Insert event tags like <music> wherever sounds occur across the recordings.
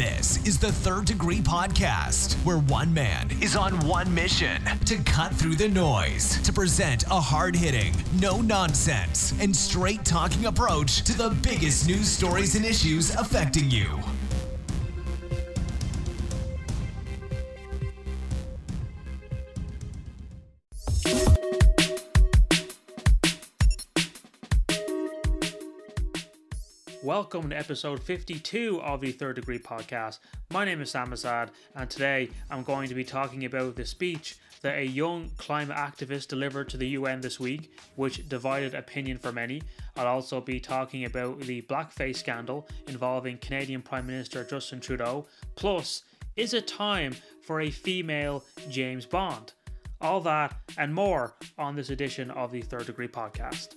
This is the Third Degree Podcast, where one man is on one mission to cut through the noise to present a hard hitting, no nonsense, and straight talking approach to the biggest news stories and issues affecting you. Welcome to episode 52 of the Third Degree Podcast. My name is Sam Assad, and today I'm going to be talking about the speech that a young climate activist delivered to the UN this week, which divided opinion for many. I'll also be talking about the blackface scandal involving Canadian Prime Minister Justin Trudeau. Plus, is it time for a female James Bond? All that and more on this edition of the Third Degree Podcast.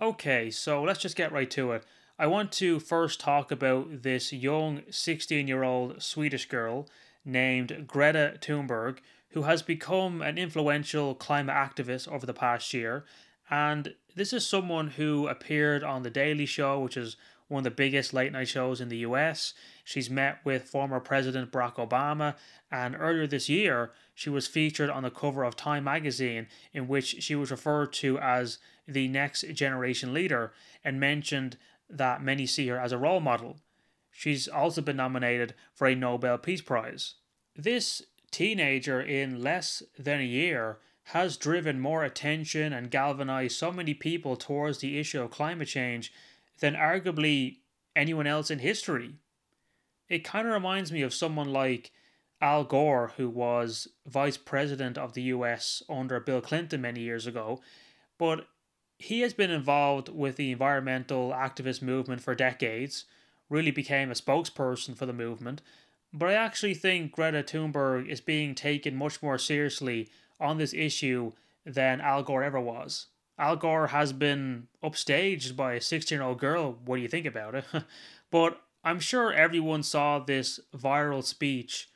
Okay, so let's just get right to it. I want to first talk about this young 16 year old Swedish girl named Greta Thunberg, who has become an influential climate activist over the past year. And this is someone who appeared on The Daily Show, which is one of the biggest late night shows in the US. She's met with former President Barack Obama, and earlier this year, she was featured on the cover of Time magazine, in which she was referred to as the next generation leader and mentioned that many see her as a role model. She's also been nominated for a Nobel Peace Prize. This teenager, in less than a year, has driven more attention and galvanized so many people towards the issue of climate change than arguably anyone else in history. It kind of reminds me of someone like Al Gore, who was vice president of the US under Bill Clinton many years ago, but he has been involved with the environmental activist movement for decades, really became a spokesperson for the movement. But I actually think Greta Thunberg is being taken much more seriously on this issue than Al Gore ever was. Al Gore has been upstaged by a 16 year old girl. What do you think about it? <laughs> but I'm sure everyone saw this viral speech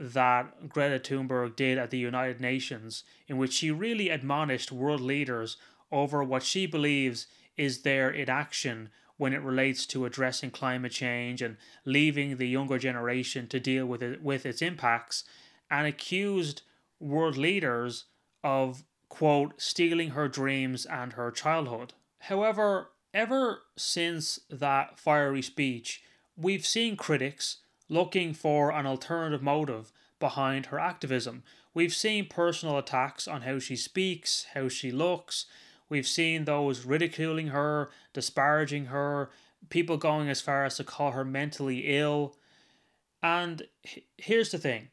that Greta Thunberg did at the United Nations, in which she really admonished world leaders over what she believes is their inaction when it relates to addressing climate change and leaving the younger generation to deal with it with its impacts and accused world leaders of quote stealing her dreams and her childhood. However, ever since that fiery speech, we've seen critics looking for an alternative motive behind her activism. We've seen personal attacks on how she speaks, how she looks, We've seen those ridiculing her, disparaging her, people going as far as to call her mentally ill. And here's the thing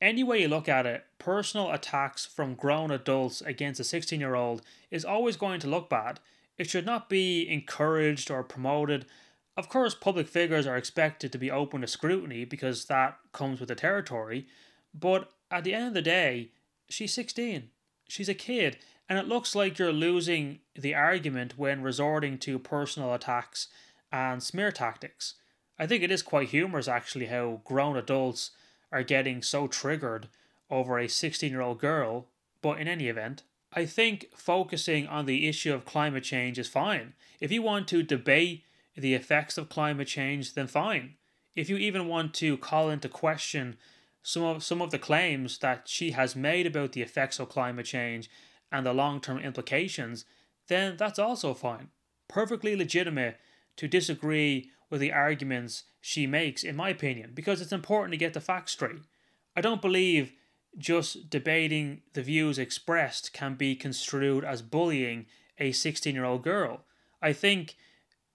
any way you look at it, personal attacks from grown adults against a 16 year old is always going to look bad. It should not be encouraged or promoted. Of course, public figures are expected to be open to scrutiny because that comes with the territory. But at the end of the day, she's 16. She's a kid. And it looks like you're losing the argument when resorting to personal attacks and smear tactics. I think it is quite humorous actually how grown adults are getting so triggered over a 16 year old girl, but in any event, I think focusing on the issue of climate change is fine. If you want to debate the effects of climate change, then fine. If you even want to call into question some of some of the claims that she has made about the effects of climate change and the long term implications, then that's also fine. Perfectly legitimate to disagree with the arguments she makes, in my opinion, because it's important to get the facts straight. I don't believe just debating the views expressed can be construed as bullying a 16 year old girl. I think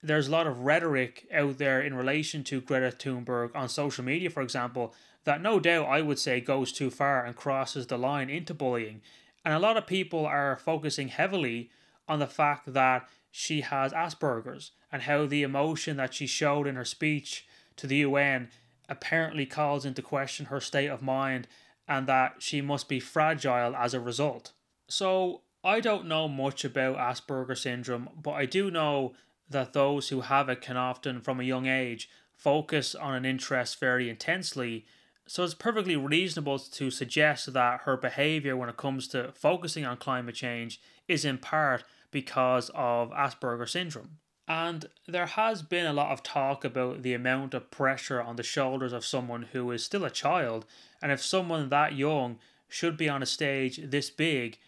there's a lot of rhetoric out there in relation to Greta Thunberg on social media, for example, that no doubt I would say goes too far and crosses the line into bullying. And a lot of people are focusing heavily on the fact that she has Asperger's and how the emotion that she showed in her speech to the UN apparently calls into question her state of mind and that she must be fragile as a result. So, I don't know much about Asperger syndrome, but I do know that those who have it can often, from a young age, focus on an interest very intensely so it's perfectly reasonable to suggest that her behavior when it comes to focusing on climate change is in part because of Asperger syndrome. And there has been a lot of talk about the amount of pressure on the shoulders of someone who is still a child, and if someone that young should be on a stage this big,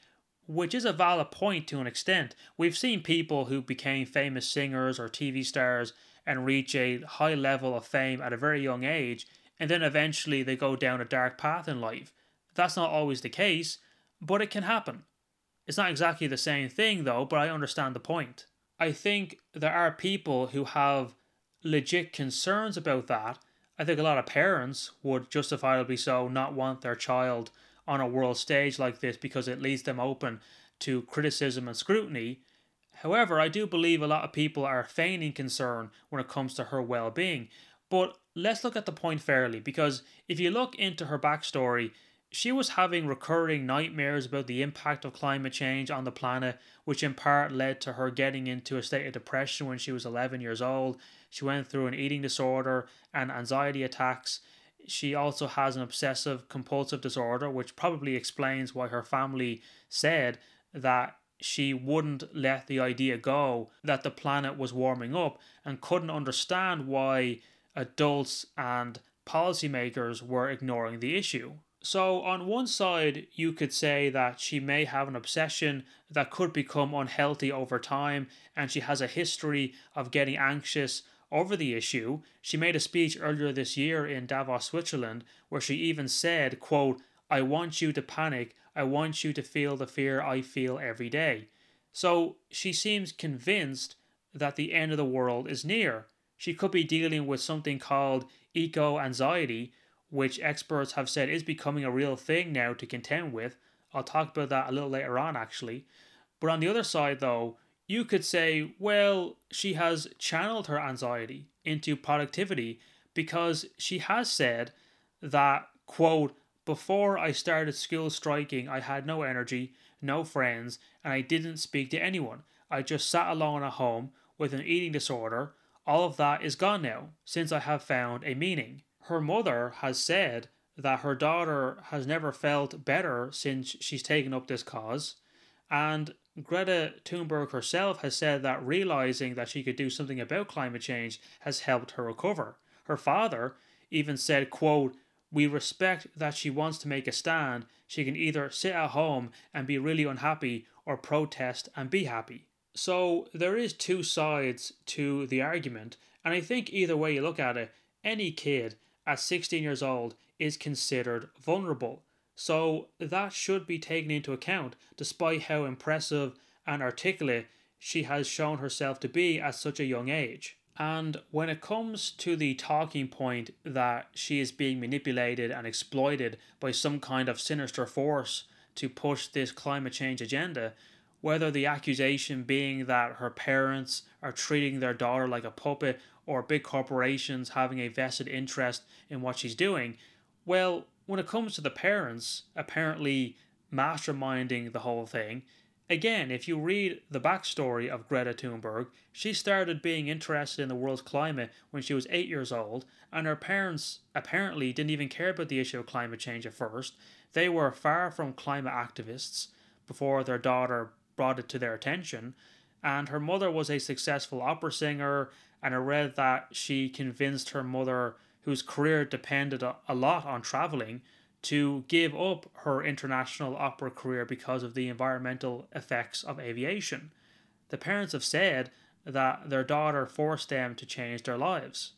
which is a valid point to an extent. We've seen people who became famous singers or TV stars and reach a high level of fame at a very young age, and then eventually they go down a dark path in life. That's not always the case, but it can happen. It's not exactly the same thing though, but I understand the point. I think there are people who have legit concerns about that. I think a lot of parents would justifiably so not want their child on a world stage like this because it leaves them open to criticism and scrutiny. However, I do believe a lot of people are feigning concern when it comes to her well being. But let's look at the point fairly because if you look into her backstory, she was having recurring nightmares about the impact of climate change on the planet, which in part led to her getting into a state of depression when she was 11 years old. She went through an eating disorder and anxiety attacks. She also has an obsessive compulsive disorder, which probably explains why her family said that she wouldn't let the idea go that the planet was warming up and couldn't understand why adults and policymakers were ignoring the issue. So, on one side, you could say that she may have an obsession that could become unhealthy over time, and she has a history of getting anxious over the issue. She made a speech earlier this year in Davos, Switzerland, where she even said, quote, I want you to panic. I want you to feel the fear I feel every day. So she seems convinced that the end of the world is near. She could be dealing with something called eco anxiety, which experts have said is becoming a real thing now to contend with. I'll talk about that a little later on, actually. But on the other side, though, you could say, well, she has channeled her anxiety into productivity because she has said that, quote, before I started school striking, I had no energy, no friends, and I didn't speak to anyone. I just sat alone at home with an eating disorder. All of that is gone now since I have found a meaning. Her mother has said that her daughter has never felt better since she's taken up this cause. And Greta Thunberg herself has said that realizing that she could do something about climate change has helped her recover. Her father even said, quote, we respect that she wants to make a stand. She can either sit at home and be really unhappy or protest and be happy. So there is two sides to the argument, and I think either way you look at it, any kid at 16 years old is considered vulnerable. So that should be taken into account, despite how impressive and articulate she has shown herself to be at such a young age. And when it comes to the talking point that she is being manipulated and exploited by some kind of sinister force to push this climate change agenda, whether the accusation being that her parents are treating their daughter like a puppet or big corporations having a vested interest in what she's doing, well, when it comes to the parents apparently masterminding the whole thing, again, if you read the backstory of Greta Thunberg, she started being interested in the world's climate when she was eight years old, and her parents apparently didn't even care about the issue of climate change at first. They were far from climate activists before their daughter brought it to their attention. And her mother was a successful opera singer, and I read that she convinced her mother whose career depended a lot on traveling, to give up her international opera career because of the environmental effects of aviation. The parents have said that their daughter forced them to change their lives.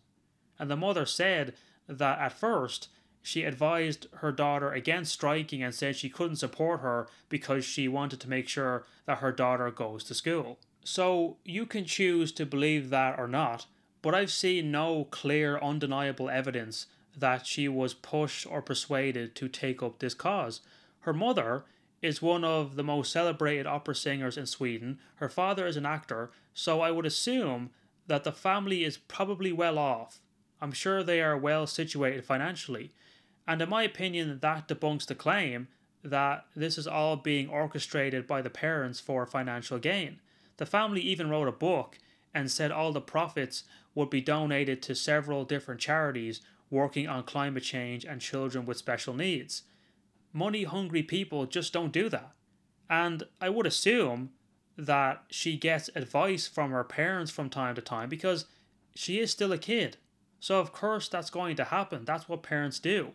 And the mother said that at first she advised her daughter against striking and said she couldn't support her because she wanted to make sure that her daughter goes to school. So you can choose to believe that or not, but I've seen no clear, undeniable evidence that she was pushed or persuaded to take up this cause. Her mother is one of the most celebrated opera singers in Sweden. Her father is an actor, so I would assume that the family is probably well off. I'm sure they are well situated financially. And in my opinion, that debunks the claim that this is all being orchestrated by the parents for financial gain. The family even wrote a book and said all the profits would be donated to several different charities working on climate change and children with special needs. Money hungry people just don't do that. And I would assume that she gets advice from her parents from time to time because she is still a kid. So, of course, that's going to happen. That's what parents do.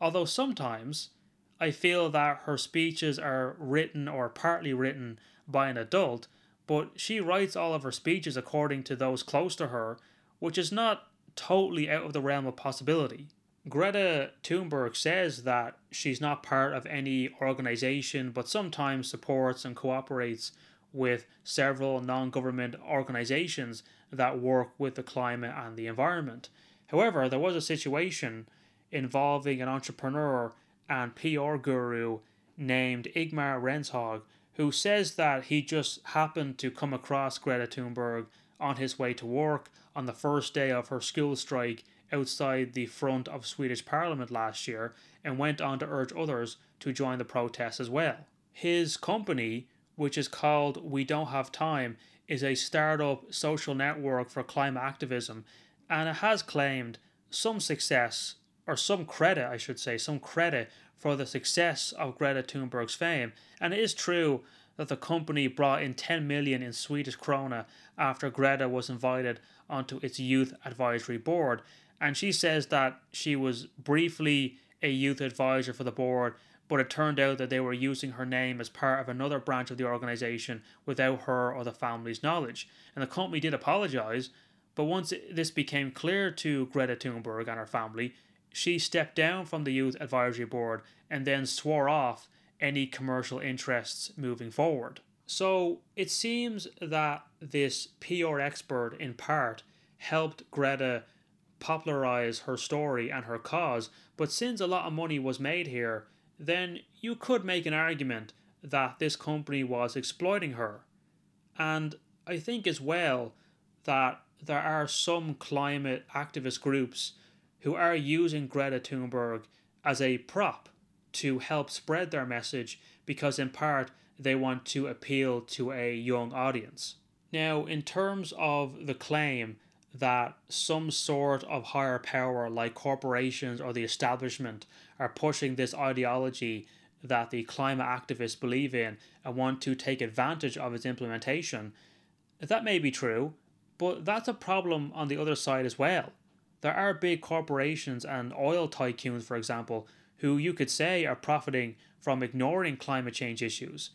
Although sometimes I feel that her speeches are written or partly written by an adult, but she writes all of her speeches according to those close to her, which is not totally out of the realm of possibility. Greta Thunberg says that she's not part of any organization, but sometimes supports and cooperates with several non government organizations that work with the climate and the environment. However, there was a situation involving an entrepreneur and PR guru named Ingmar Rentzhog who says that he just happened to come across Greta Thunberg on his way to work on the first day of her school strike outside the front of Swedish Parliament last year and went on to urge others to join the protest as well. His company, which is called We Don't Have Time, is a startup social network for climate activism and it has claimed some success or some credit, I should say, some credit for the success of Greta Thunberg's fame. And it is true that the company brought in 10 million in Swedish krona after Greta was invited onto its youth advisory board. And she says that she was briefly a youth advisor for the board, but it turned out that they were using her name as part of another branch of the organization without her or the family's knowledge. And the company did apologize, but once this became clear to Greta Thunberg and her family, she stepped down from the youth advisory board and then swore off any commercial interests moving forward. So it seems that this PR expert, in part, helped Greta popularize her story and her cause, but since a lot of money was made here, then you could make an argument that this company was exploiting her. And I think as well that there are some climate activist groups who are using Greta Thunberg as a prop to help spread their message because, in part, they want to appeal to a young audience. Now, in terms of the claim that some sort of higher power, like corporations or the establishment, are pushing this ideology that the climate activists believe in and want to take advantage of its implementation, that may be true, but that's a problem on the other side as well. There are big corporations and oil tycoons, for example, who you could say are profiting from ignoring climate change issues.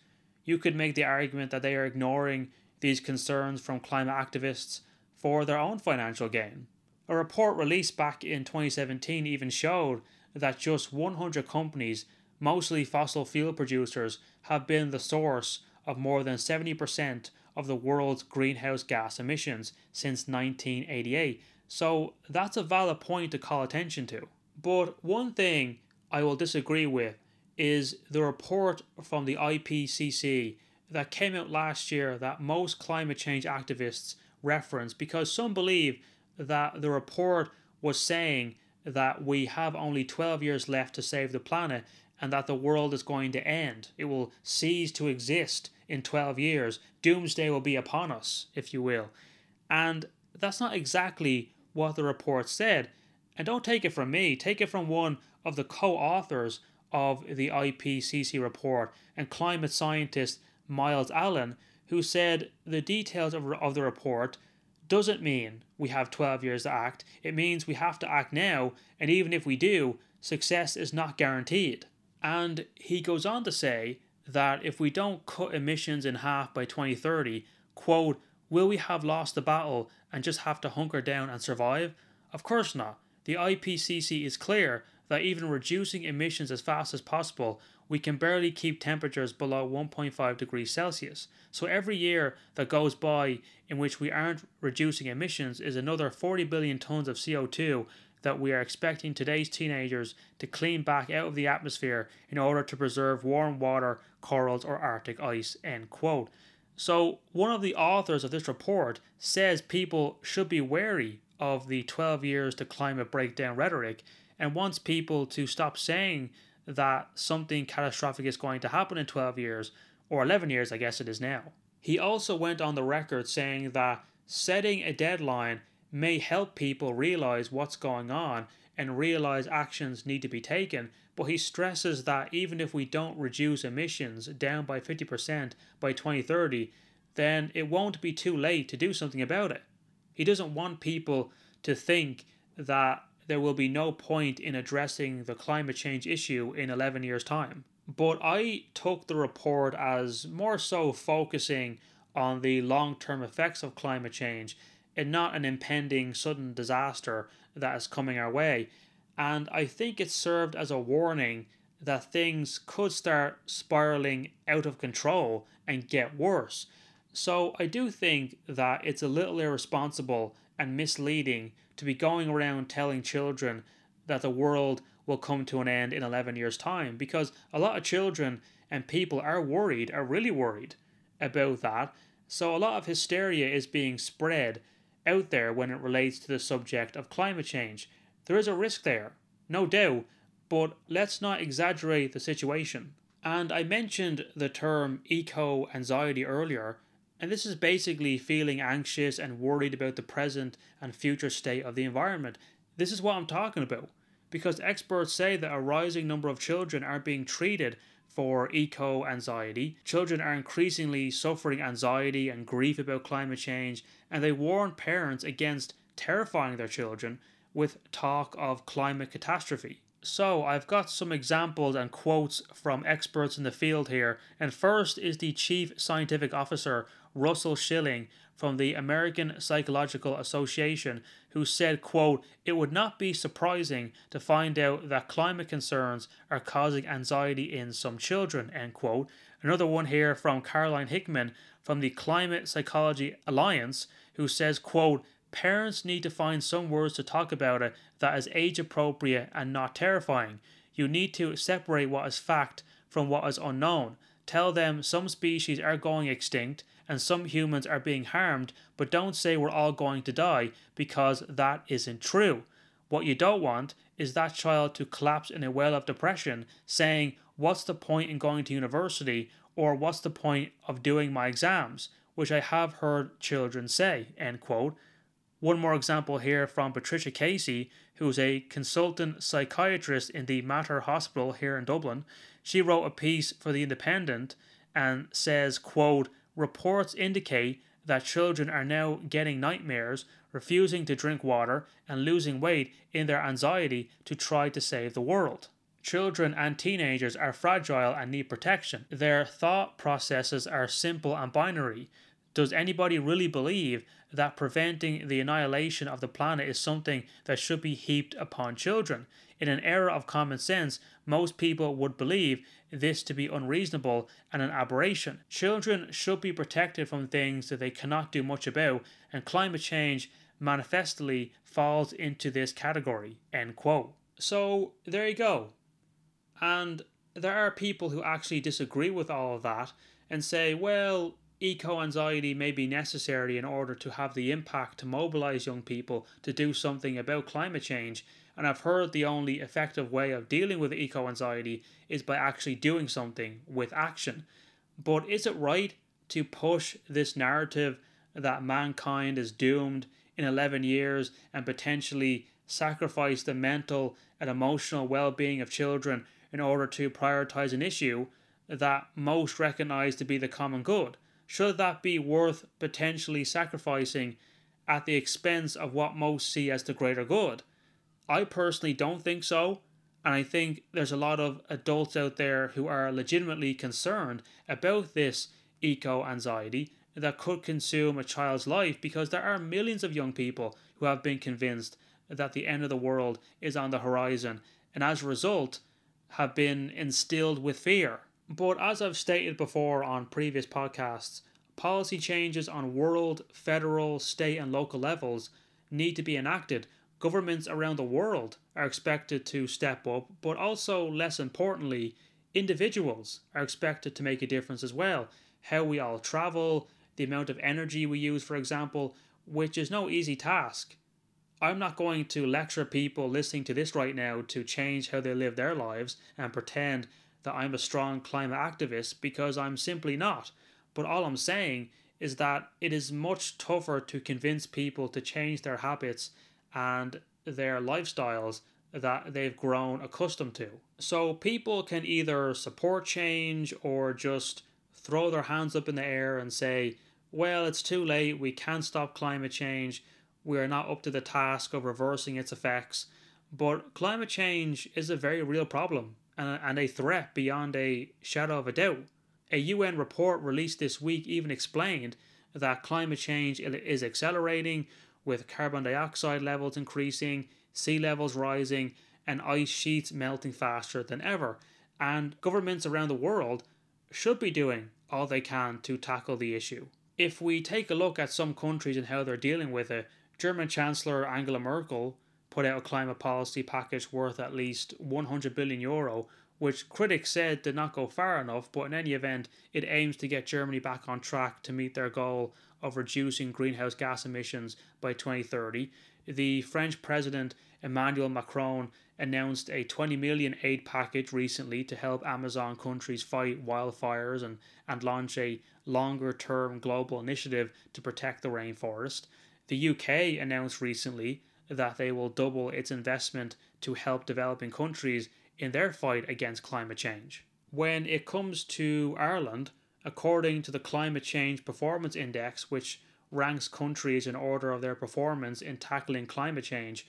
You could make the argument that they are ignoring these concerns from climate activists for their own financial gain. A report released back in 2017 even showed that just 100 companies, mostly fossil fuel producers, have been the source of more than 70% of the world's greenhouse gas emissions since 1988. So that's a valid point to call attention to. But one thing I will disagree with is the report from the IPCC that came out last year that most climate change activists reference because some believe that the report was saying that we have only 12 years left to save the planet and that the world is going to end. It will cease to exist in 12 years. Doomsday will be upon us, if you will. And that's not exactly what the report said. And don't take it from me, take it from one of the co authors of the IPCC report and climate scientist Myles Allen, who said the details of, of the report doesn't mean we have 12 years to act. It means we have to act now, and even if we do, success is not guaranteed. And he goes on to say that if we don't cut emissions in half by 2030, quote, will we have lost the battle and just have to hunker down and survive? Of course not. The IPCC is clear that even reducing emissions as fast as possible, we can barely keep temperatures below 1.5 degrees Celsius. So every year that goes by in which we aren't reducing emissions is another 40 billion tons of CO2 that we are expecting today's teenagers to clean back out of the atmosphere in order to preserve warm water, corals, or Arctic ice. End quote. So, one of the authors of this report says people should be wary of the 12 years to climate breakdown rhetoric and wants people to stop saying that something catastrophic is going to happen in 12 years, or 11 years, I guess it is now. He also went on the record saying that setting a deadline may help people realize what's going on and realize actions need to be taken, but he stresses that even if we don't reduce emissions down by 50% by 2030, then it won't be too late to do something about it. He doesn't want people to think that there will be no point in addressing the climate change issue in 11 years' time. But I took the report as more so focusing on the long term effects of climate change and not an impending sudden disaster that is coming our way. And I think it served as a warning that things could start spiraling out of control and get worse. So I do think that it's a little irresponsible and misleading to be going around telling children that the world will come to an end in 11 years' time because a lot of children and people are worried, are really worried about that. So a lot of hysteria is being spread out there when it relates to the subject of climate change. There is a risk there, no doubt, but let's not exaggerate the situation. And I mentioned the term eco anxiety earlier, and this is basically feeling anxious and worried about the present and future state of the environment. This is what I'm talking about. Because experts say that a rising number of children are being treated for eco anxiety. Children are increasingly suffering anxiety and grief about climate change, and they warn parents against terrifying their children with talk of climate catastrophe. So, I've got some examples and quotes from experts in the field here, and first is the Chief Scientific Officer, Russell Shilling, from the American Psychological Association, who said, quote, It would not be surprising to find out that climate concerns are causing anxiety in some children, end quote. Another one here from Caroline Hickman from the Climate Psychology Alliance, who says, quote, Parents need to find some words to talk about it that is age appropriate and not terrifying. You need to separate what is fact from what is unknown. Tell them some species are going extinct and some humans are being harmed, but don't say we're all going to die because that isn't true. What you don't want is that child to collapse in a well of depression, saying, What's the point in going to university? or What's the point of doing my exams? Which I have heard children say. End quote. One more example here from Patricia Casey, who's a consultant psychiatrist in the Mater Hospital here in Dublin. She wrote a piece for The Independent and says, quote, reports indicate that children are now getting nightmares, refusing to drink water, and losing weight in their anxiety to try to save the world. Children and teenagers are fragile and need protection. Their thought processes are simple and binary. Does anybody really believe that preventing the annihilation of the planet is something that should be heaped upon children? In an era of common sense, most people would believe this to be unreasonable and an aberration. Children should be protected from things that they cannot do much about, and climate change manifestly falls into this category. End quote. So there you go. And there are people who actually disagree with all of that and say, well, eco anxiety may be necessary in order to have the impact to mobilize young people to do something about climate change. And I've heard the only effective way of dealing with eco anxiety is by actually doing something with action. But is it right to push this narrative that mankind is doomed in 11 years and potentially sacrifice the mental and emotional well being of children in order to prioritize an issue that most recognize to be the common good? Should that be worth potentially sacrificing at the expense of what most see as the greater good? I personally don't think so, and I think there's a lot of adults out there who are legitimately concerned about this eco anxiety that could consume a child's life because there are millions of young people who have been convinced that the end of the world is on the horizon and as a result have been instilled with fear but as I've stated before on previous podcasts, policy changes on world, federal, state, and local levels need to be enacted. Governments around the world are expected to step up, but also, less importantly, individuals are expected to make a difference as well. How we all travel, the amount of energy we use, for example, which is no easy task. I'm not going to lecture people listening to this right now to change how they live their lives and pretend that I'm a strong climate activist because I'm simply not. But all I'm saying is that it is much tougher to convince people to change their habits and their lifestyles that they've grown accustomed to. So people can either support change or just throw their hands up in the air and say, well, it's too late, we can't stop climate change, we are not up to the task of reversing its effects. But climate change is a very real problem and a threat beyond a shadow of a doubt. A UN report released this week even explained that climate change is accelerating with carbon dioxide levels increasing, sea levels rising, and ice sheets melting faster than ever. And governments around the world should be doing all they can to tackle the issue. If we take a look at some countries and how they're dealing with it, German Chancellor Angela Merkel put out a climate policy package worth at least 100 billion euro, which critics said did not go far enough, but in any event, it aims to get Germany back on track to meet their goal of reducing greenhouse gas emissions by 2030. The French President Emmanuel Macron announced a 20 million aid package recently to help Amazon countries fight wildfires and, and launch a longer term global initiative to protect the rainforest. The UK announced recently that they will double its investment to help developing countries in their fight against climate change. When it comes to Ireland, according to the Climate Change Performance Index, which ranks countries in order of their performance in tackling climate change,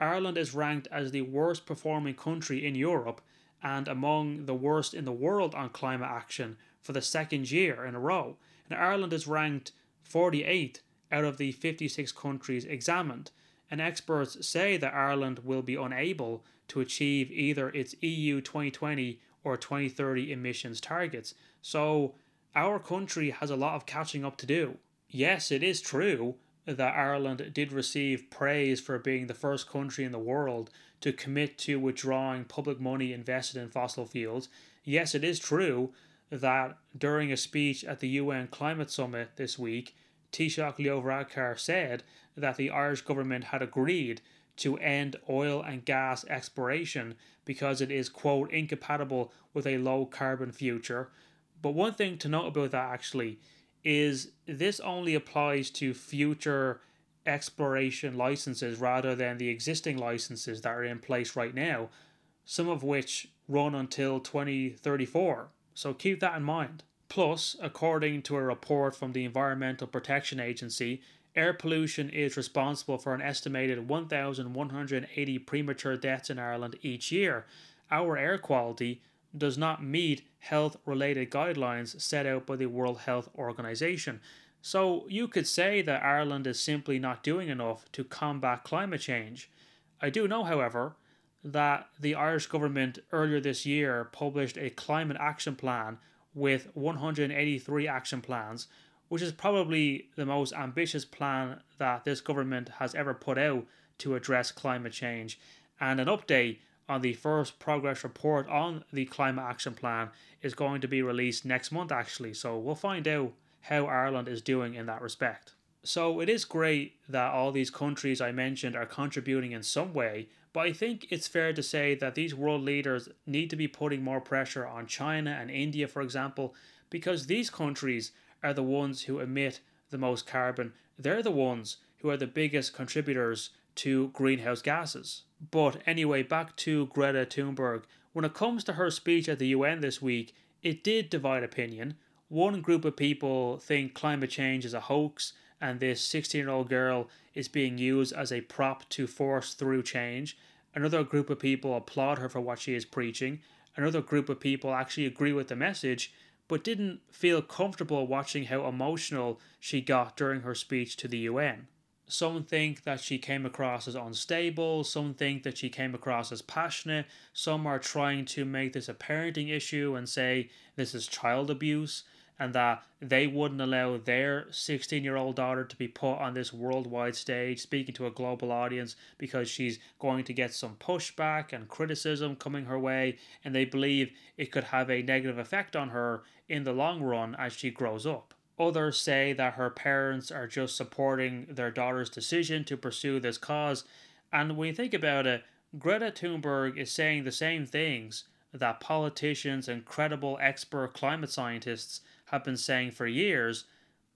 Ireland is ranked as the worst performing country in Europe and among the worst in the world on climate action for the second year in a row. And Ireland is ranked 48th out of the 56 countries examined, and experts say that Ireland will be unable to achieve either its EU 2020 or 2030 emissions targets. So, our country has a lot of catching up to do. Yes, it is true that Ireland did receive praise for being the first country in the world to commit to withdrawing public money invested in fossil fuels. Yes, it is true that during a speech at the UN Climate Summit this week, Taoiseach Leo Varadkar said that the Irish government had agreed to end oil and gas exploration because it is, quote, incompatible with a low carbon future. But one thing to note about that actually is this only applies to future exploration licenses rather than the existing licenses that are in place right now, some of which run until 2034. So keep that in mind. Plus, according to a report from the Environmental Protection Agency, air pollution is responsible for an estimated 1,180 premature deaths in Ireland each year. Our air quality does not meet health related guidelines set out by the World Health Organization. So you could say that Ireland is simply not doing enough to combat climate change. I do know, however, that the Irish government earlier this year published a climate action plan with 183 action plans, which is probably the most ambitious plan that this government has ever put out to address climate change. And an update on the first progress report on the climate action plan is going to be released next month, actually. So we'll find out how Ireland is doing in that respect. So it is great that all these countries I mentioned are contributing in some way, but I think it's fair to say that these world leaders need to be putting more pressure on China and India, for example, because these countries are the ones who emit the most carbon. They're the ones who are the biggest contributors to greenhouse gases. But anyway, back to Greta Thunberg. When it comes to her speech at the UN this week, it did divide opinion. One group of people think climate change is a hoax and this 16 year old girl is being used as a prop to force through change. Another group of people applaud her for what she is preaching. Another group of people actually agree with the message, but didn't feel comfortable watching how emotional she got during her speech to the UN. Some think that she came across as unstable, some think that she came across as passionate, some are trying to make this a parenting issue and say this is child abuse and that they wouldn't allow their 16 year old daughter to be put on this worldwide stage speaking to a global audience because she's going to get some pushback and criticism coming her way, and they believe it could have a negative effect on her in the long run as she grows up. Others say that her parents are just supporting their daughter's decision to pursue this cause, and when you think about it, Greta Thunberg is saying the same things that politicians and credible expert climate scientists have been saying for years,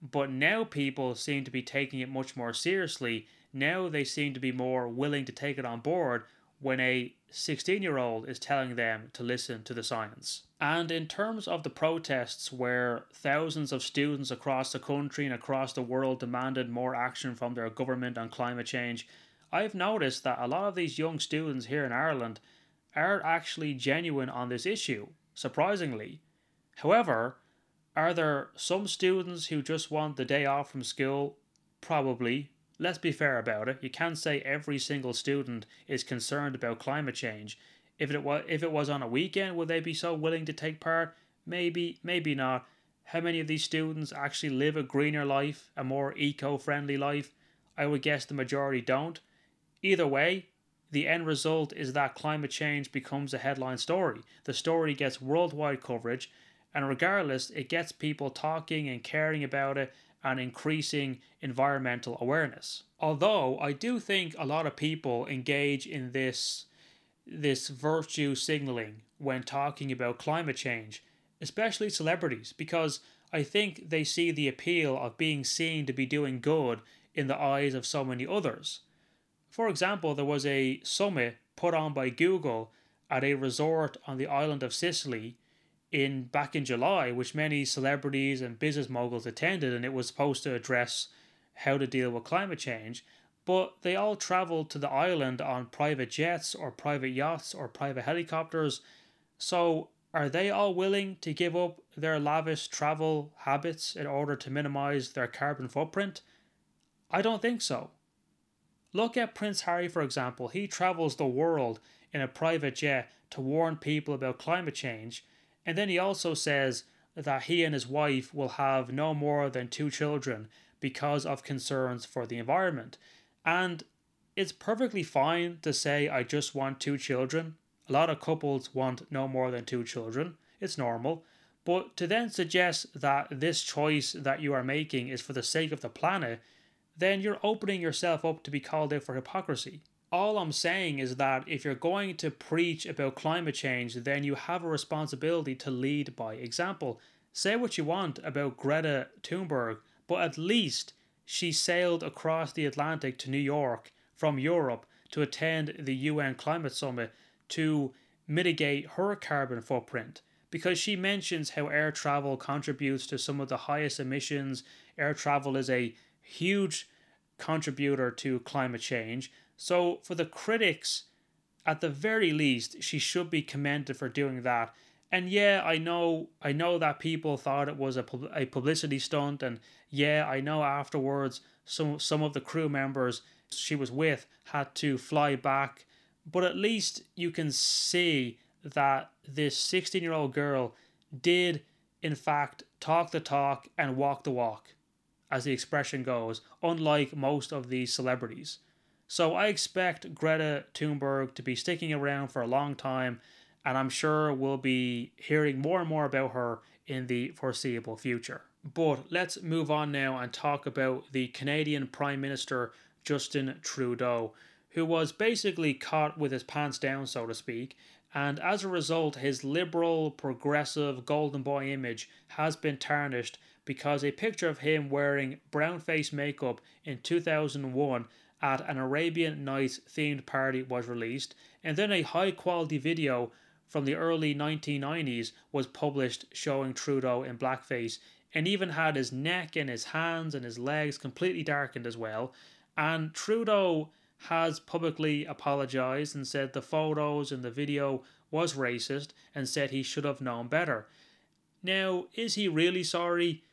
but now people seem to be taking it much more seriously. Now they seem to be more willing to take it on board when a 16 year old is telling them to listen to the science. And in terms of the protests, where thousands of students across the country and across the world demanded more action from their government on climate change, I've noticed that a lot of these young students here in Ireland are actually genuine on this issue, surprisingly. However, are there some students who just want the day off from school? Probably. Let's be fair about it. You can't say every single student is concerned about climate change. If it was if it was on a weekend, would they be so willing to take part? Maybe, maybe not. How many of these students actually live a greener life, a more eco-friendly life? I would guess the majority don't. Either way, the end result is that climate change becomes a headline story. The story gets worldwide coverage, and regardless, it gets people talking and caring about it and increasing environmental awareness. Although I do think a lot of people engage in this this virtue signaling when talking about climate change, especially celebrities, because I think they see the appeal of being seen to be doing good in the eyes of so many others. For example, there was a summit put on by Google at a resort on the island of Sicily in back in July, which many celebrities and business moguls attended, and it was supposed to address how to deal with climate change. But they all traveled to the island on private jets or private yachts or private helicopters. So, are they all willing to give up their lavish travel habits in order to minimize their carbon footprint? I don't think so. Look at Prince Harry, for example. He travels the world in a private jet to warn people about climate change, and then he also says that he and his wife will have no more than two children because of concerns for the environment. And it's perfectly fine to say, I just want two children. A lot of couples want no more than two children. It's normal. But to then suggest that this choice that you are making is for the sake of the planet, then you're opening yourself up to be called out for hypocrisy. All I'm saying is that if you're going to preach about climate change, then you have a responsibility to lead by example. Say what you want about Greta Thunberg, but at least she sailed across the Atlantic to New York from Europe to attend the UN Climate Summit to mitigate her carbon footprint because she mentions how air travel contributes to some of the highest emissions. Air travel is a huge contributor to climate change. So, for the critics, at the very least, she should be commended for doing that. And yeah, I know, I know that people thought it was a, a publicity stunt, and yeah, I know afterwards some some of the crew members she was with had to fly back, but at least you can see that this 16 year old girl did, in fact, talk the talk and walk the walk, as the expression goes, unlike most of these celebrities. So I expect Greta Thunberg to be sticking around for a long time and I'm sure we'll be hearing more and more about her in the foreseeable future. But let's move on now and talk about the Canadian Prime Minister Justin Trudeau, who was basically caught with his pants down, so to speak, and as a result, his liberal, progressive, golden boy image has been tarnished because a picture of him wearing brown face makeup in 2001 at an Arabian Nights themed party was released, and then a high quality video from the early 1990s was published showing Trudeau in blackface and even had his neck and his hands and his legs completely darkened as well. And Trudeau has publicly apologized and said the photos and the video was racist and said he should have known better. Now, is he really sorry?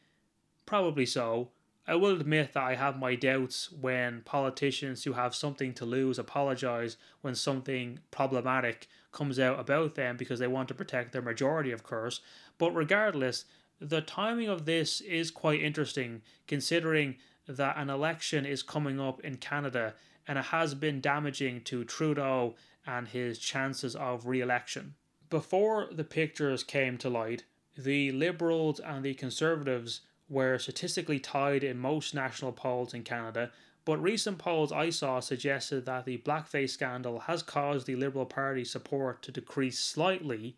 Probably so. I will admit that I have my doubts when politicians who have something to lose apologize when something problematic comes out about them because they want to protect their majority, of course. But regardless, the timing of this is quite interesting considering that an election is coming up in Canada and it has been damaging to Trudeau and his chances of re election. Before the pictures came to light, the Liberals and the Conservatives were statistically tied in most national polls in Canada, but recent polls I saw suggested that the blackface scandal has caused the Liberal Party support to decrease slightly.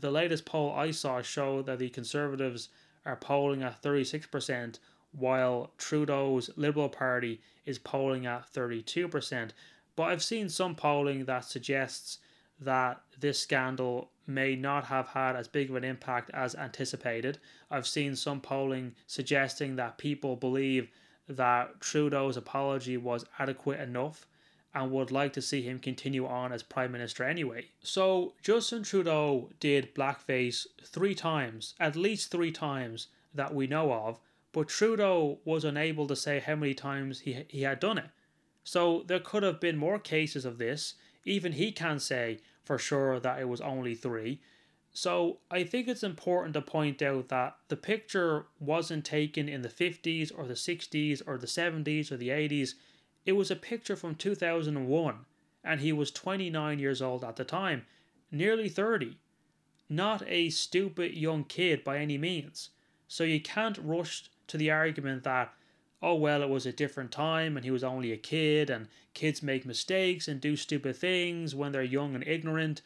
The latest poll I saw showed that the Conservatives are polling at 36%, while Trudeau's Liberal Party is polling at 32%. But I've seen some polling that suggests that this scandal may not have had as big of an impact as anticipated. I've seen some polling suggesting that people believe that Trudeau's apology was adequate enough and would like to see him continue on as Prime Minister anyway. So, Justin Trudeau did blackface three times, at least three times that we know of, but Trudeau was unable to say how many times he, he had done it. So, there could have been more cases of this. Even he can say for sure that it was only three. So, I think it's important to point out that the picture wasn't taken in the 50s or the 60s or the 70s or the 80s it was a picture from 2001, and he was 29 years old at the time, nearly 30. Not a stupid young kid by any means. So you can't rush to the argument that, oh, well, it was a different time and he was only a kid, and kids make mistakes and do stupid things when they're young and ignorant.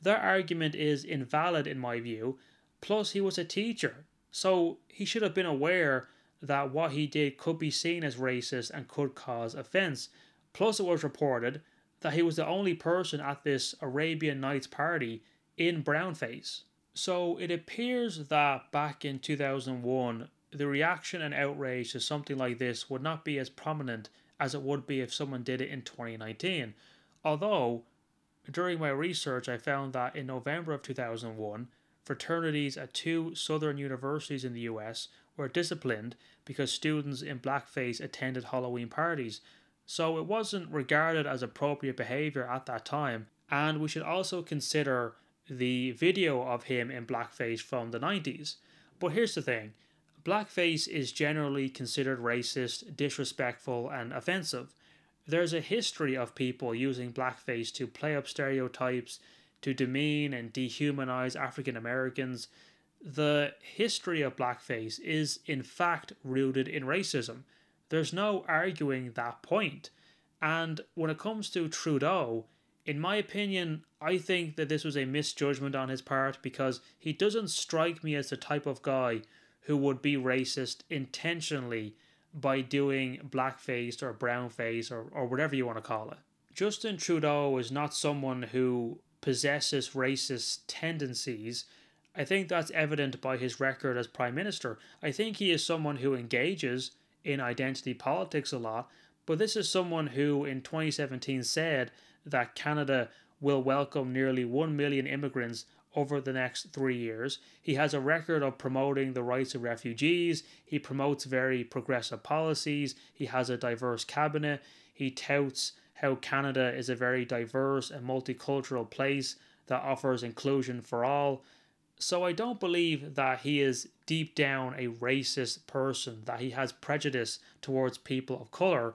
Their argument is invalid in my view. Plus, he was a teacher, so he should have been aware that what he did could be seen as racist and could cause offence. Plus, it was reported that he was the only person at this Arabian Nights party in brownface. So it appears that back in 2001, the reaction and outrage to something like this would not be as prominent as it would be if someone did it in 2019. Although, during my research, I found that in November of 2001, fraternities at two southern universities in the US were disciplined because students in blackface attended Halloween parties, so it wasn't regarded as appropriate behaviour at that time. And we should also consider the video of him in blackface from the 90s. But here's the thing blackface is generally considered racist, disrespectful, and offensive. There's a history of people using blackface to play up stereotypes, to demean and dehumanize African Americans, the history of blackface is in fact rooted in racism. There's no arguing that point. And when it comes to Trudeau, in my opinion, I think that this was a misjudgment on his part because he doesn't strike me as the type of guy who would be racist intentionally by doing blackface or brownface or, or whatever you want to call it. Justin Trudeau is not someone who possesses racist tendencies I think that's evident by his record as Prime Minister. I think he is someone who engages in identity politics a lot, but this is someone who in 2017 said that Canada will welcome nearly 1 million immigrants over the next three years. He has a record of promoting the rights of refugees. He promotes very progressive policies. He has a diverse cabinet. He touts how Canada is a very diverse and multicultural place that offers inclusion for all. So I don't believe that he is deep down a racist person, that he has prejudice towards people of colour,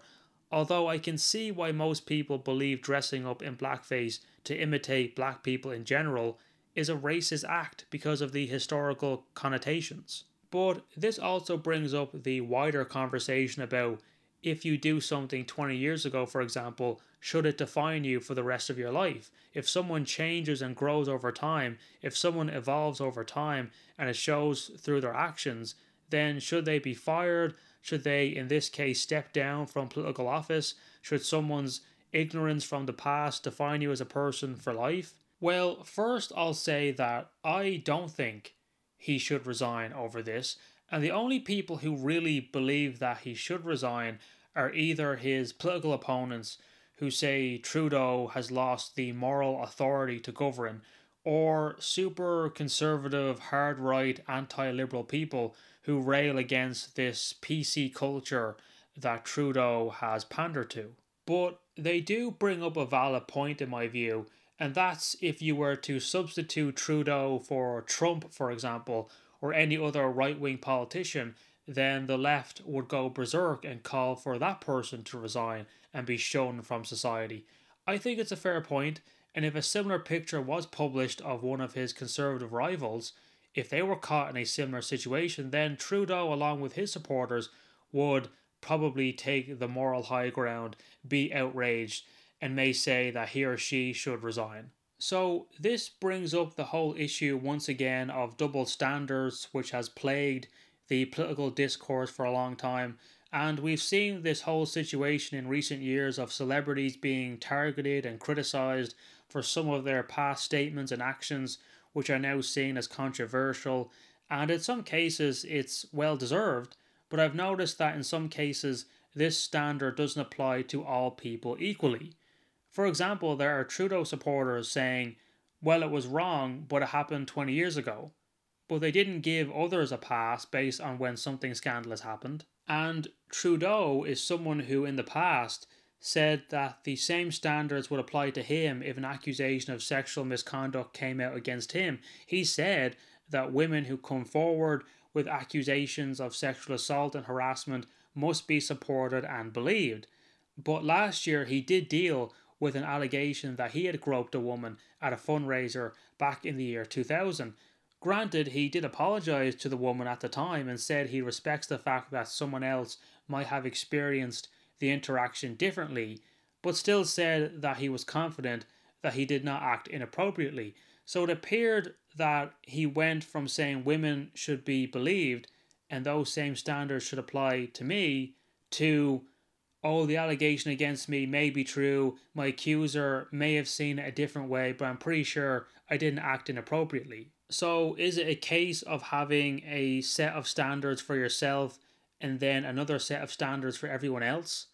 although I can see why most people believe dressing up in blackface to imitate black people in general is a racist act because of the historical connotations. But this also brings up the wider conversation about if you do something 20 years ago, for example, should it define you for the rest of your life? If someone changes and grows over time, if someone evolves over time and it shows through their actions, then should they be fired? Should they, in this case, step down from political office? Should someone's ignorance from the past define you as a person for life? Well, first, I'll say that I don't think he should resign over this. And the only people who really believe that he should resign are either his political opponents who say Trudeau has lost the moral authority to govern, or super conservative, hard right, anti liberal people who rail against this PC culture that Trudeau has pandered to. But they do bring up a valid point, in my view, and that's if you were to substitute Trudeau for Trump, for example, or any other right wing politician, then the left would go berserk and call for that person to resign and be shunned from society. I think it's a fair point, and if a similar picture was published of one of his conservative rivals, if they were caught in a similar situation, then Trudeau, along with his supporters, would probably take the moral high ground, be outraged, and may say that he or she should resign. So, this brings up the whole issue once again of double standards, which has plagued the political discourse for a long time. And we've seen this whole situation in recent years of celebrities being targeted and criticized for some of their past statements and actions, which are now seen as controversial. And in some cases, it's well deserved, but I've noticed that in some cases, this standard doesn't apply to all people equally. For example, there are Trudeau supporters saying, well, it was wrong, but it happened 20 years ago. But they didn't give others a pass based on when something scandalous happened. And Trudeau is someone who, in the past, said that the same standards would apply to him if an accusation of sexual misconduct came out against him. He said that women who come forward with accusations of sexual assault and harassment must be supported and believed. But last year he did deal with an allegation that he had groped a woman at a fundraiser back in the year 2000. Granted, he did apologize to the woman at the time and said he respects the fact that someone else might have experienced the interaction differently, but still said that he was confident that he did not act inappropriately. So it appeared that he went from saying women should be believed and those same standards should apply to me to oh the allegation against me may be true my accuser may have seen it a different way but i'm pretty sure i didn't act inappropriately so, is it a case of having a set of standards for yourself and then another set of standards for everyone else?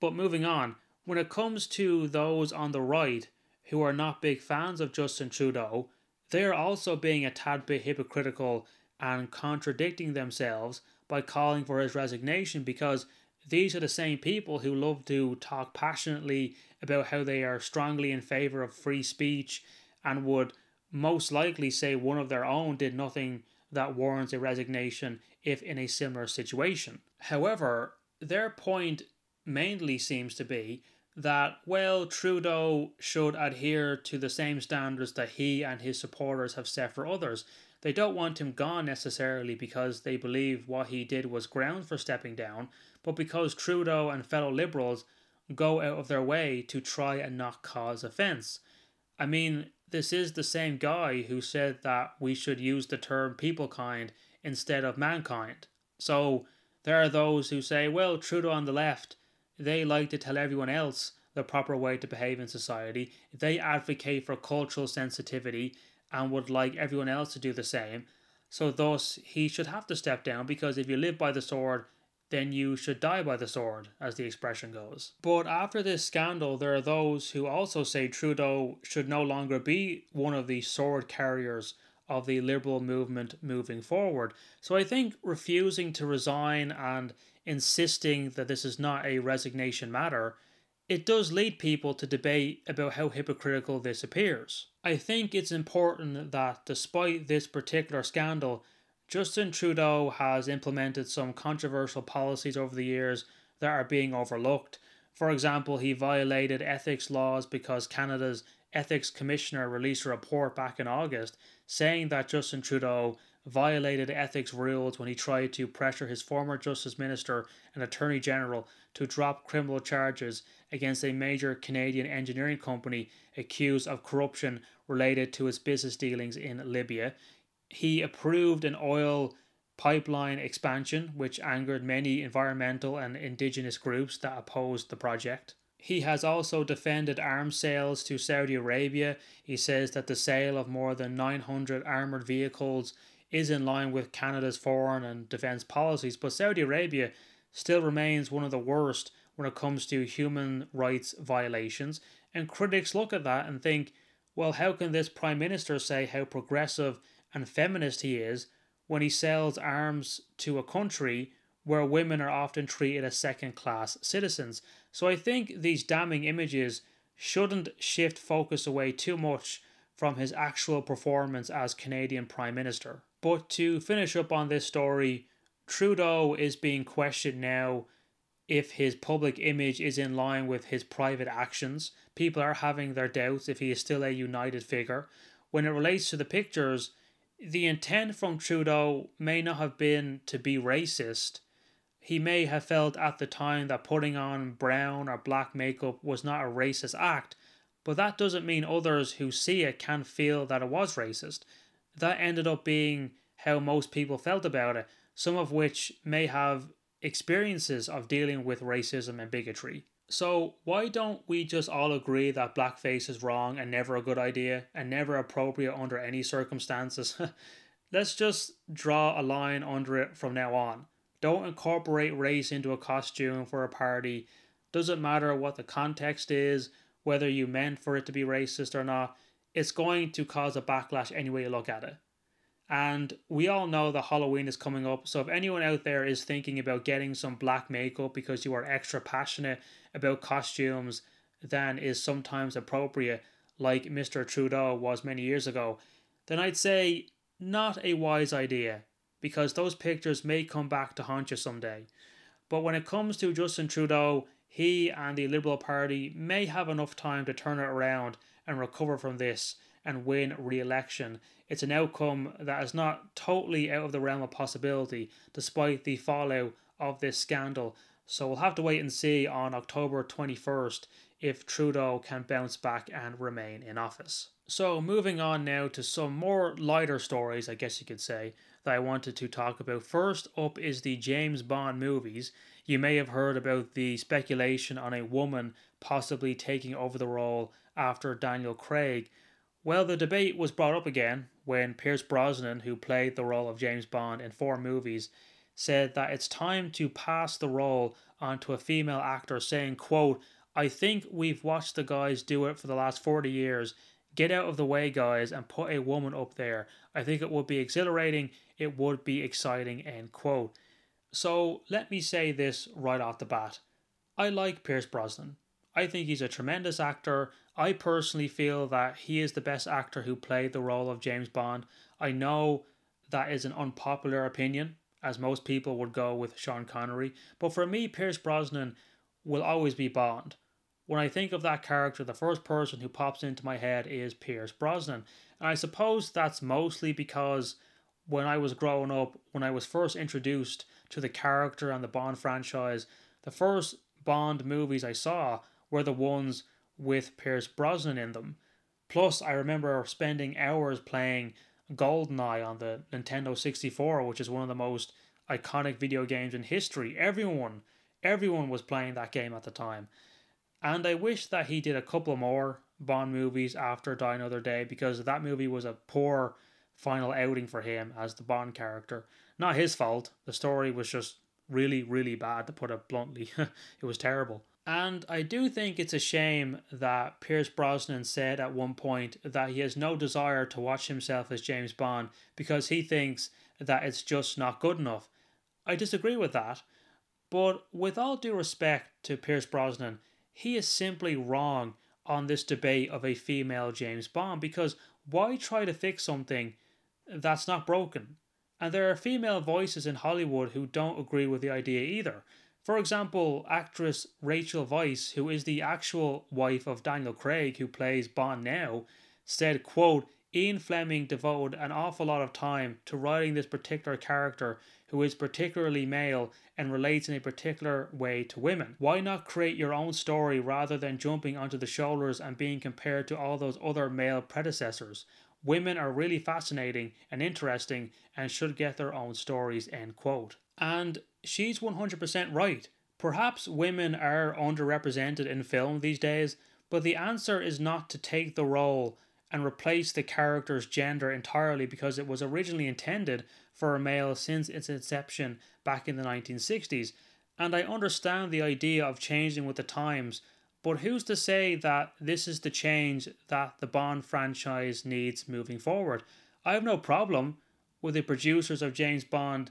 But moving on, when it comes to those on the right who are not big fans of Justin Trudeau, they are also being a tad bit hypocritical and contradicting themselves by calling for his resignation because these are the same people who love to talk passionately about how they are strongly in favour of free speech and would most likely say one of their own did nothing that warrants a resignation if in a similar situation. However, their point mainly seems to be that, well, Trudeau should adhere to the same standards that he and his supporters have set for others. They don't want him gone necessarily because they believe what he did was ground for stepping down, but because Trudeau and fellow Liberals go out of their way to try and not cause offence. I mean, this is the same guy who said that we should use the term people kind instead of mankind. So there are those who say, well, Trudeau on the left, they like to tell everyone else the proper way to behave in society. They advocate for cultural sensitivity and would like everyone else to do the same. So thus he should have to step down because if you live by the sword, then you should die by the sword, as the expression goes. But after this scandal, there are those who also say Trudeau should no longer be one of the sword carriers of the liberal movement moving forward. So I think refusing to resign and insisting that this is not a resignation matter, it does lead people to debate about how hypocritical this appears. I think it's important that despite this particular scandal, Justin Trudeau has implemented some controversial policies over the years that are being overlooked. For example, he violated ethics laws because Canada's Ethics Commissioner released a report back in August saying that Justin Trudeau violated ethics rules when he tried to pressure his former Justice Minister and Attorney General to drop criminal charges against a major Canadian engineering company accused of corruption related to its business dealings in Libya he approved an oil pipeline expansion, which angered many environmental and indigenous groups that opposed the project. He has also defended arms sales to Saudi Arabia. He says that the sale of more than 900 armoured vehicles is in line with Canada's foreign and defence policies, but Saudi Arabia still remains one of the worst when it comes to human rights violations. And critics look at that and think, well, how can this Prime Minister say how progressive and feminist he is when he sells arms to a country where women are often treated as second class citizens. So I think these damning images shouldn't shift focus away too much from his actual performance as Canadian Prime Minister. But to finish up on this story, Trudeau is being questioned now if his public image is in line with his private actions. People are having their doubts if he is still a united figure. When it relates to the pictures, the intent from Trudeau may not have been to be racist. He may have felt at the time that putting on brown or black makeup was not a racist act, but that doesn't mean others who see it can feel that it was racist. That ended up being how most people felt about it, some of which may have experiences of dealing with racism and bigotry. So, why don't we just all agree that blackface is wrong and never a good idea and never appropriate under any circumstances? <laughs> Let's just draw a line under it from now on. Don't incorporate race into a costume for a party. Doesn't matter what the context is, whether you meant for it to be racist or not, it's going to cause a backlash any way you look at it. And we all know that Halloween is coming up. So if anyone out there is thinking about getting some black makeup because you are extra passionate about costumes than is sometimes appropriate, like Mr. Trudeau was many years ago, then I'd say not a wise idea because those pictures may come back to haunt you someday. But when it comes to Justin Trudeau, he and the Liberal Party may have enough time to turn it around and recover from this and win re election it's an outcome that is not totally out of the realm of possibility, despite the fallout of this scandal. So we'll have to wait and see on October 21st if Trudeau can bounce back and remain in office. So, moving on now to some more lighter stories, I guess you could say, that I wanted to talk about. First up is the James Bond movies. You may have heard about the speculation on a woman possibly taking over the role after Daniel Craig. Well, the debate was brought up again when Pierce Brosnan, who played the role of James Bond in four movies, said that it's time to pass the role on to a female actor, saying, quote, I think we've watched the guys do it for the last 40 years. Get out of the way, guys, and put a woman up there. I think it would be exhilarating. It would be exciting, end quote. So let me say this right off the bat. I like Pierce Brosnan. I think he's a tremendous actor. I personally feel that he is the best actor who played the role of James Bond. I know that is an unpopular opinion, as most people would go with Sean Connery, but for me, Pierce Brosnan will always be Bond. When I think of that character, the first person who pops into my head is Pierce Brosnan. And I suppose that's mostly because when I was growing up, when I was first introduced to the character and the Bond franchise, the first Bond movies I saw were the ones with Pierce Brosnan in them. Plus, I remember spending hours playing GoldenEye on the Nintendo 64, which is one of the most iconic video games in history. Everyone, everyone was playing that game at the time. And I wish that he did a couple more Bond movies after Die Another Day because that movie was a poor final outing for him as the Bond character. Not his fault. The story was just really, really bad, to put it bluntly. <laughs> it was terrible. And I do think it's a shame that Pierce Brosnan said at one point that he has no desire to watch himself as James Bond because he thinks that it's just not good enough. I disagree with that, but with all due respect to Pierce Brosnan, he is simply wrong on this debate of a female James Bond because why try to fix something that's not broken? And there are female voices in Hollywood who don't agree with the idea either. For example, actress Rachel Weisz, who is the actual wife of Daniel Craig, who plays Bond now, said, quote, Ian Fleming devoted an awful lot of time to writing this particular character who is particularly male and relates in a particular way to women. Why not create your own story rather than jumping onto the shoulders and being compared to all those other male predecessors? Women are really fascinating and interesting and should get their own stories, end quote. And she's 100% right. Perhaps women are underrepresented in film these days, but the answer is not to take the role and replace the character's gender entirely because it was originally intended for a male since its inception back in the 1960s. And I understand the idea of changing with the times, but who's to say that this is the change that the Bond franchise needs moving forward? I have no problem with the producers of James Bond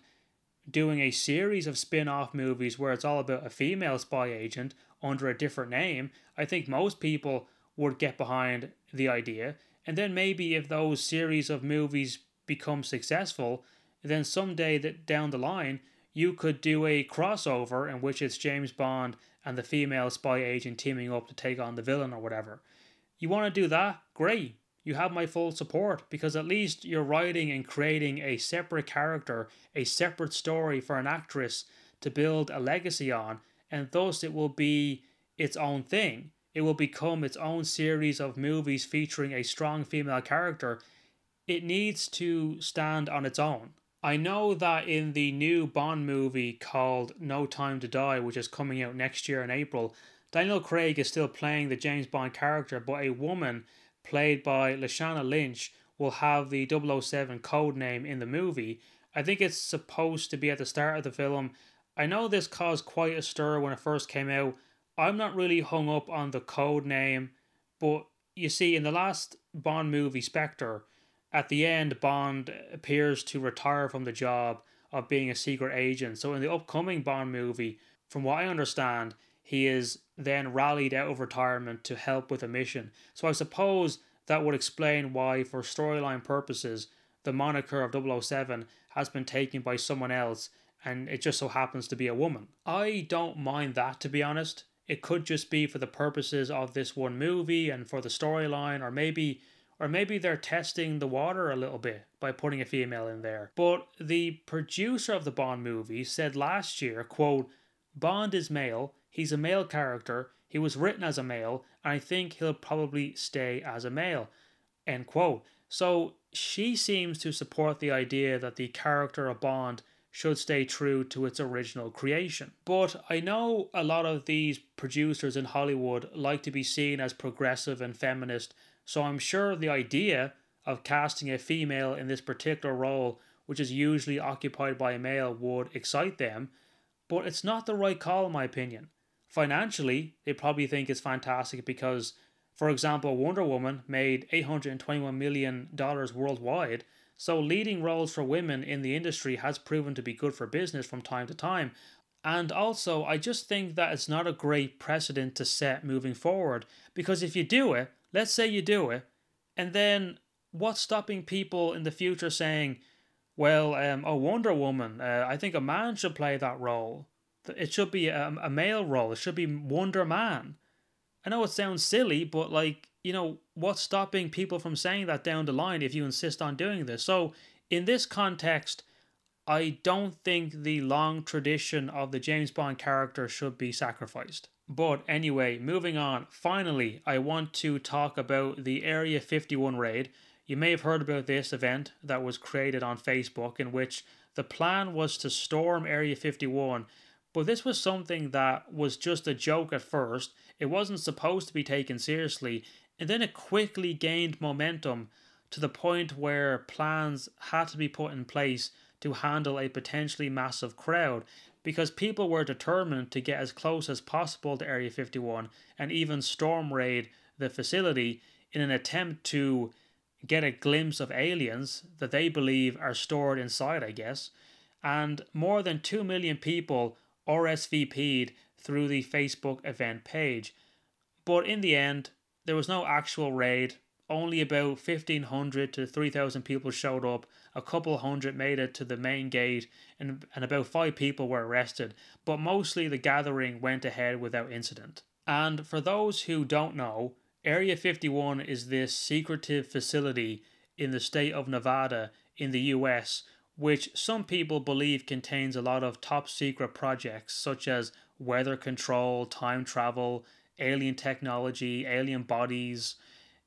doing a series of spin off movies where it's all about a female spy agent under a different name, I think most people would get behind the idea. And then maybe if those series of movies become successful, then someday that down the line you could do a crossover in which it's James Bond and the female spy agent teaming up to take on the villain or whatever. You want to do that? Great you have my full support because at least you're writing and creating a separate character, a separate story for an actress to build a legacy on, and thus it will be its own thing. It will become its own series of movies featuring a strong female character. It needs to stand on its own. I know that in the new Bond movie called No Time to Die, which is coming out next year in April, Daniel Craig is still playing the James Bond character, but a woman played by Lashana Lynch will have the 007 code name in the movie. I think it's supposed to be at the start of the film. I know this caused quite a stir when it first came out. I'm not really hung up on the code name, but you see, in the last Bond movie, Spectre, at the end, Bond appears to retire from the job of being a secret agent. So in the upcoming Bond movie, from what I understand, he is then rallied out of retirement to help with a mission. So I suppose that would explain why, for storyline purposes, the moniker of 007 has been taken by someone else and it just so happens to be a woman. I don't mind that, to be honest. It could just be for the purposes of this one movie and for the storyline, or maybe or maybe they're testing the water a little bit by putting a female in there. But the producer of the Bond movie said last year, quote, Bond is male, he's a male character, he was written as a male, and I think he'll probably stay as a male. End quote. So she seems to support the idea that the character of Bond should stay true to its original creation. But I know a lot of these producers in Hollywood like to be seen as progressive and feminist so I'm sure the idea of casting a female in this particular role, which is usually occupied by a male, would excite them, but it's not the right call, in my opinion. Financially, they probably think it's fantastic because, for example, Wonder Woman made $821 million worldwide, so leading roles for women in the industry has proven to be good for business from time to time. And also, I just think that it's not a great precedent to set moving forward because if you do it, let's say you do it, and then what's stopping people in the future saying, well, um, oh, Wonder Woman, uh, I think a man should play that role. It should be a, a male role. It should be Wonder Man. I know it sounds silly, but like, you know, what's stopping people from saying that down the line if you insist on doing this? So, in this context, I don't think the long tradition of the James Bond character should be sacrificed. But anyway, moving on. Finally, I want to talk about the Area 51 raid. You may have heard about this event that was created on Facebook in which the plan was to storm Area 51, but this was something that was just a joke at first. It wasn't supposed to be taken seriously, and then it quickly gained momentum to the point where plans had to be put in place to handle a potentially massive crowd because people were determined to get as close as possible to Area 51 and even storm raid the facility in an attempt to get a glimpse of aliens that they believe are stored inside, I guess. And more than 2 million people RSVP'd through the Facebook event page. But in the end, there was no actual raid. Only about 1,500 to 3,000 people showed up, a couple hundred made it to the main gate, and, and about five people were arrested, but mostly the gathering went ahead without incident. And for those who don't know, Area 51 is this secretive facility in the state of Nevada in the US, which some people believe contains a lot of top secret projects such as weather control, time travel, alien technology, alien bodies.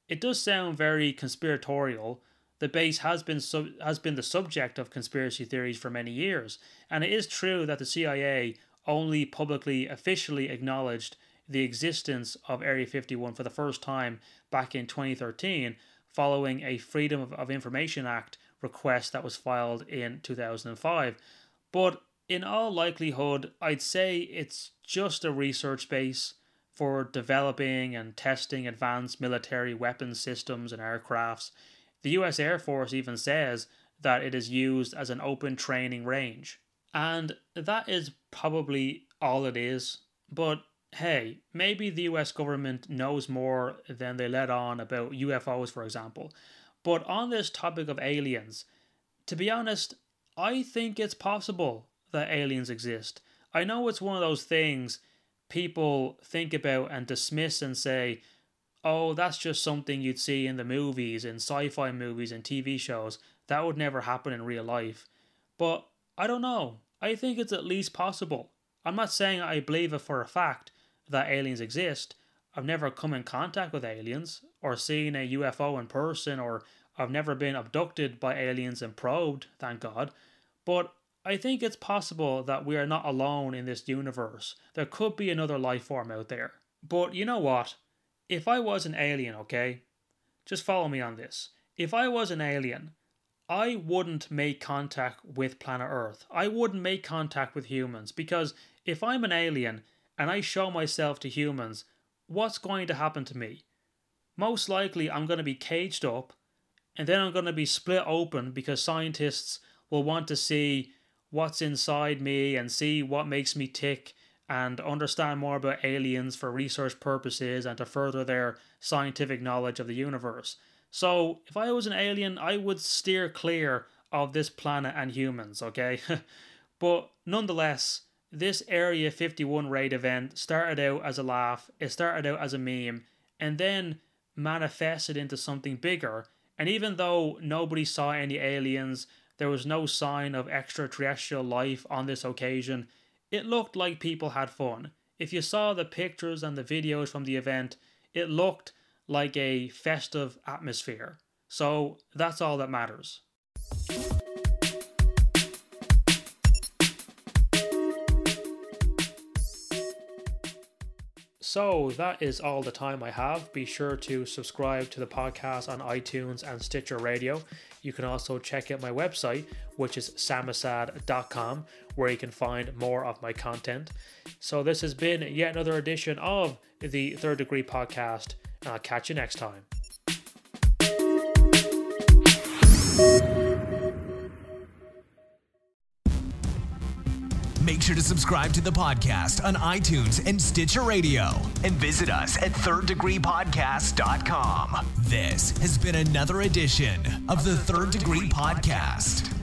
It does sound very conspiratorial, the base has been sub- has been the subject of conspiracy theories for many years, and it is true that the CIA only publicly officially acknowledged the existence of Area 51 for the first time back in 2013 following a Freedom of, of Information Act request that was filed in 2005. But in all likelihood, I'd say it's just a research base for developing and testing advanced military weapons systems and aircrafts the US Air Force even says that it is used as an open training range. And that is probably all it is. But hey, maybe the US government knows more than they let on about UFOs, for example. But on this topic of aliens, to be honest, I think it's possible that aliens exist. I know it's one of those things people think about and dismiss and say, oh, that's just something you'd see in the movies, in sci fi movies and TV shows. That would never happen in real life. But I don't know. I think it's at least possible. I'm not saying I believe it for a fact that aliens exist. I've never come in contact with aliens or seen a UFO in person or I've never been abducted by aliens and probed, thank God. But I think it's possible that we are not alone in this universe. There could be another life form out there. But you know what? If I was an alien, okay? Just follow me on this. If I was an alien, I wouldn't make contact with planet Earth. I wouldn't make contact with humans because if I'm an alien and I show myself to humans, what's going to happen to me? Most likely, I'm going to be caged up and then I'm going to be split open because scientists will want to see what's inside me and see what makes me tick and understand more about aliens for research purposes and to further their scientific knowledge of the universe. So, if I was an alien, I would steer clear of this planet and humans, okay? <laughs> but nonetheless, this Area 51 raid event started out as a laugh, it started out as a meme, and then manifested into something bigger. And even though nobody saw any aliens, there was no sign of extraterrestrial life on this occasion, it looked like people had fun. If you saw the pictures and the videos from the event, it looked like a festive atmosphere. So that's all that matters. So that is all the time I have. Be sure to subscribe to the podcast on iTunes and Stitcher Radio. You can also check out my website, which is samasad.com, where you can find more of my content. So this has been yet another edition of the Third Degree Podcast. I'll catch you next time. Make sure to subscribe to the podcast on iTunes and Stitcher Radio and visit us at thirddegreepodcast.com. This has been another edition of the Third Degree Podcast.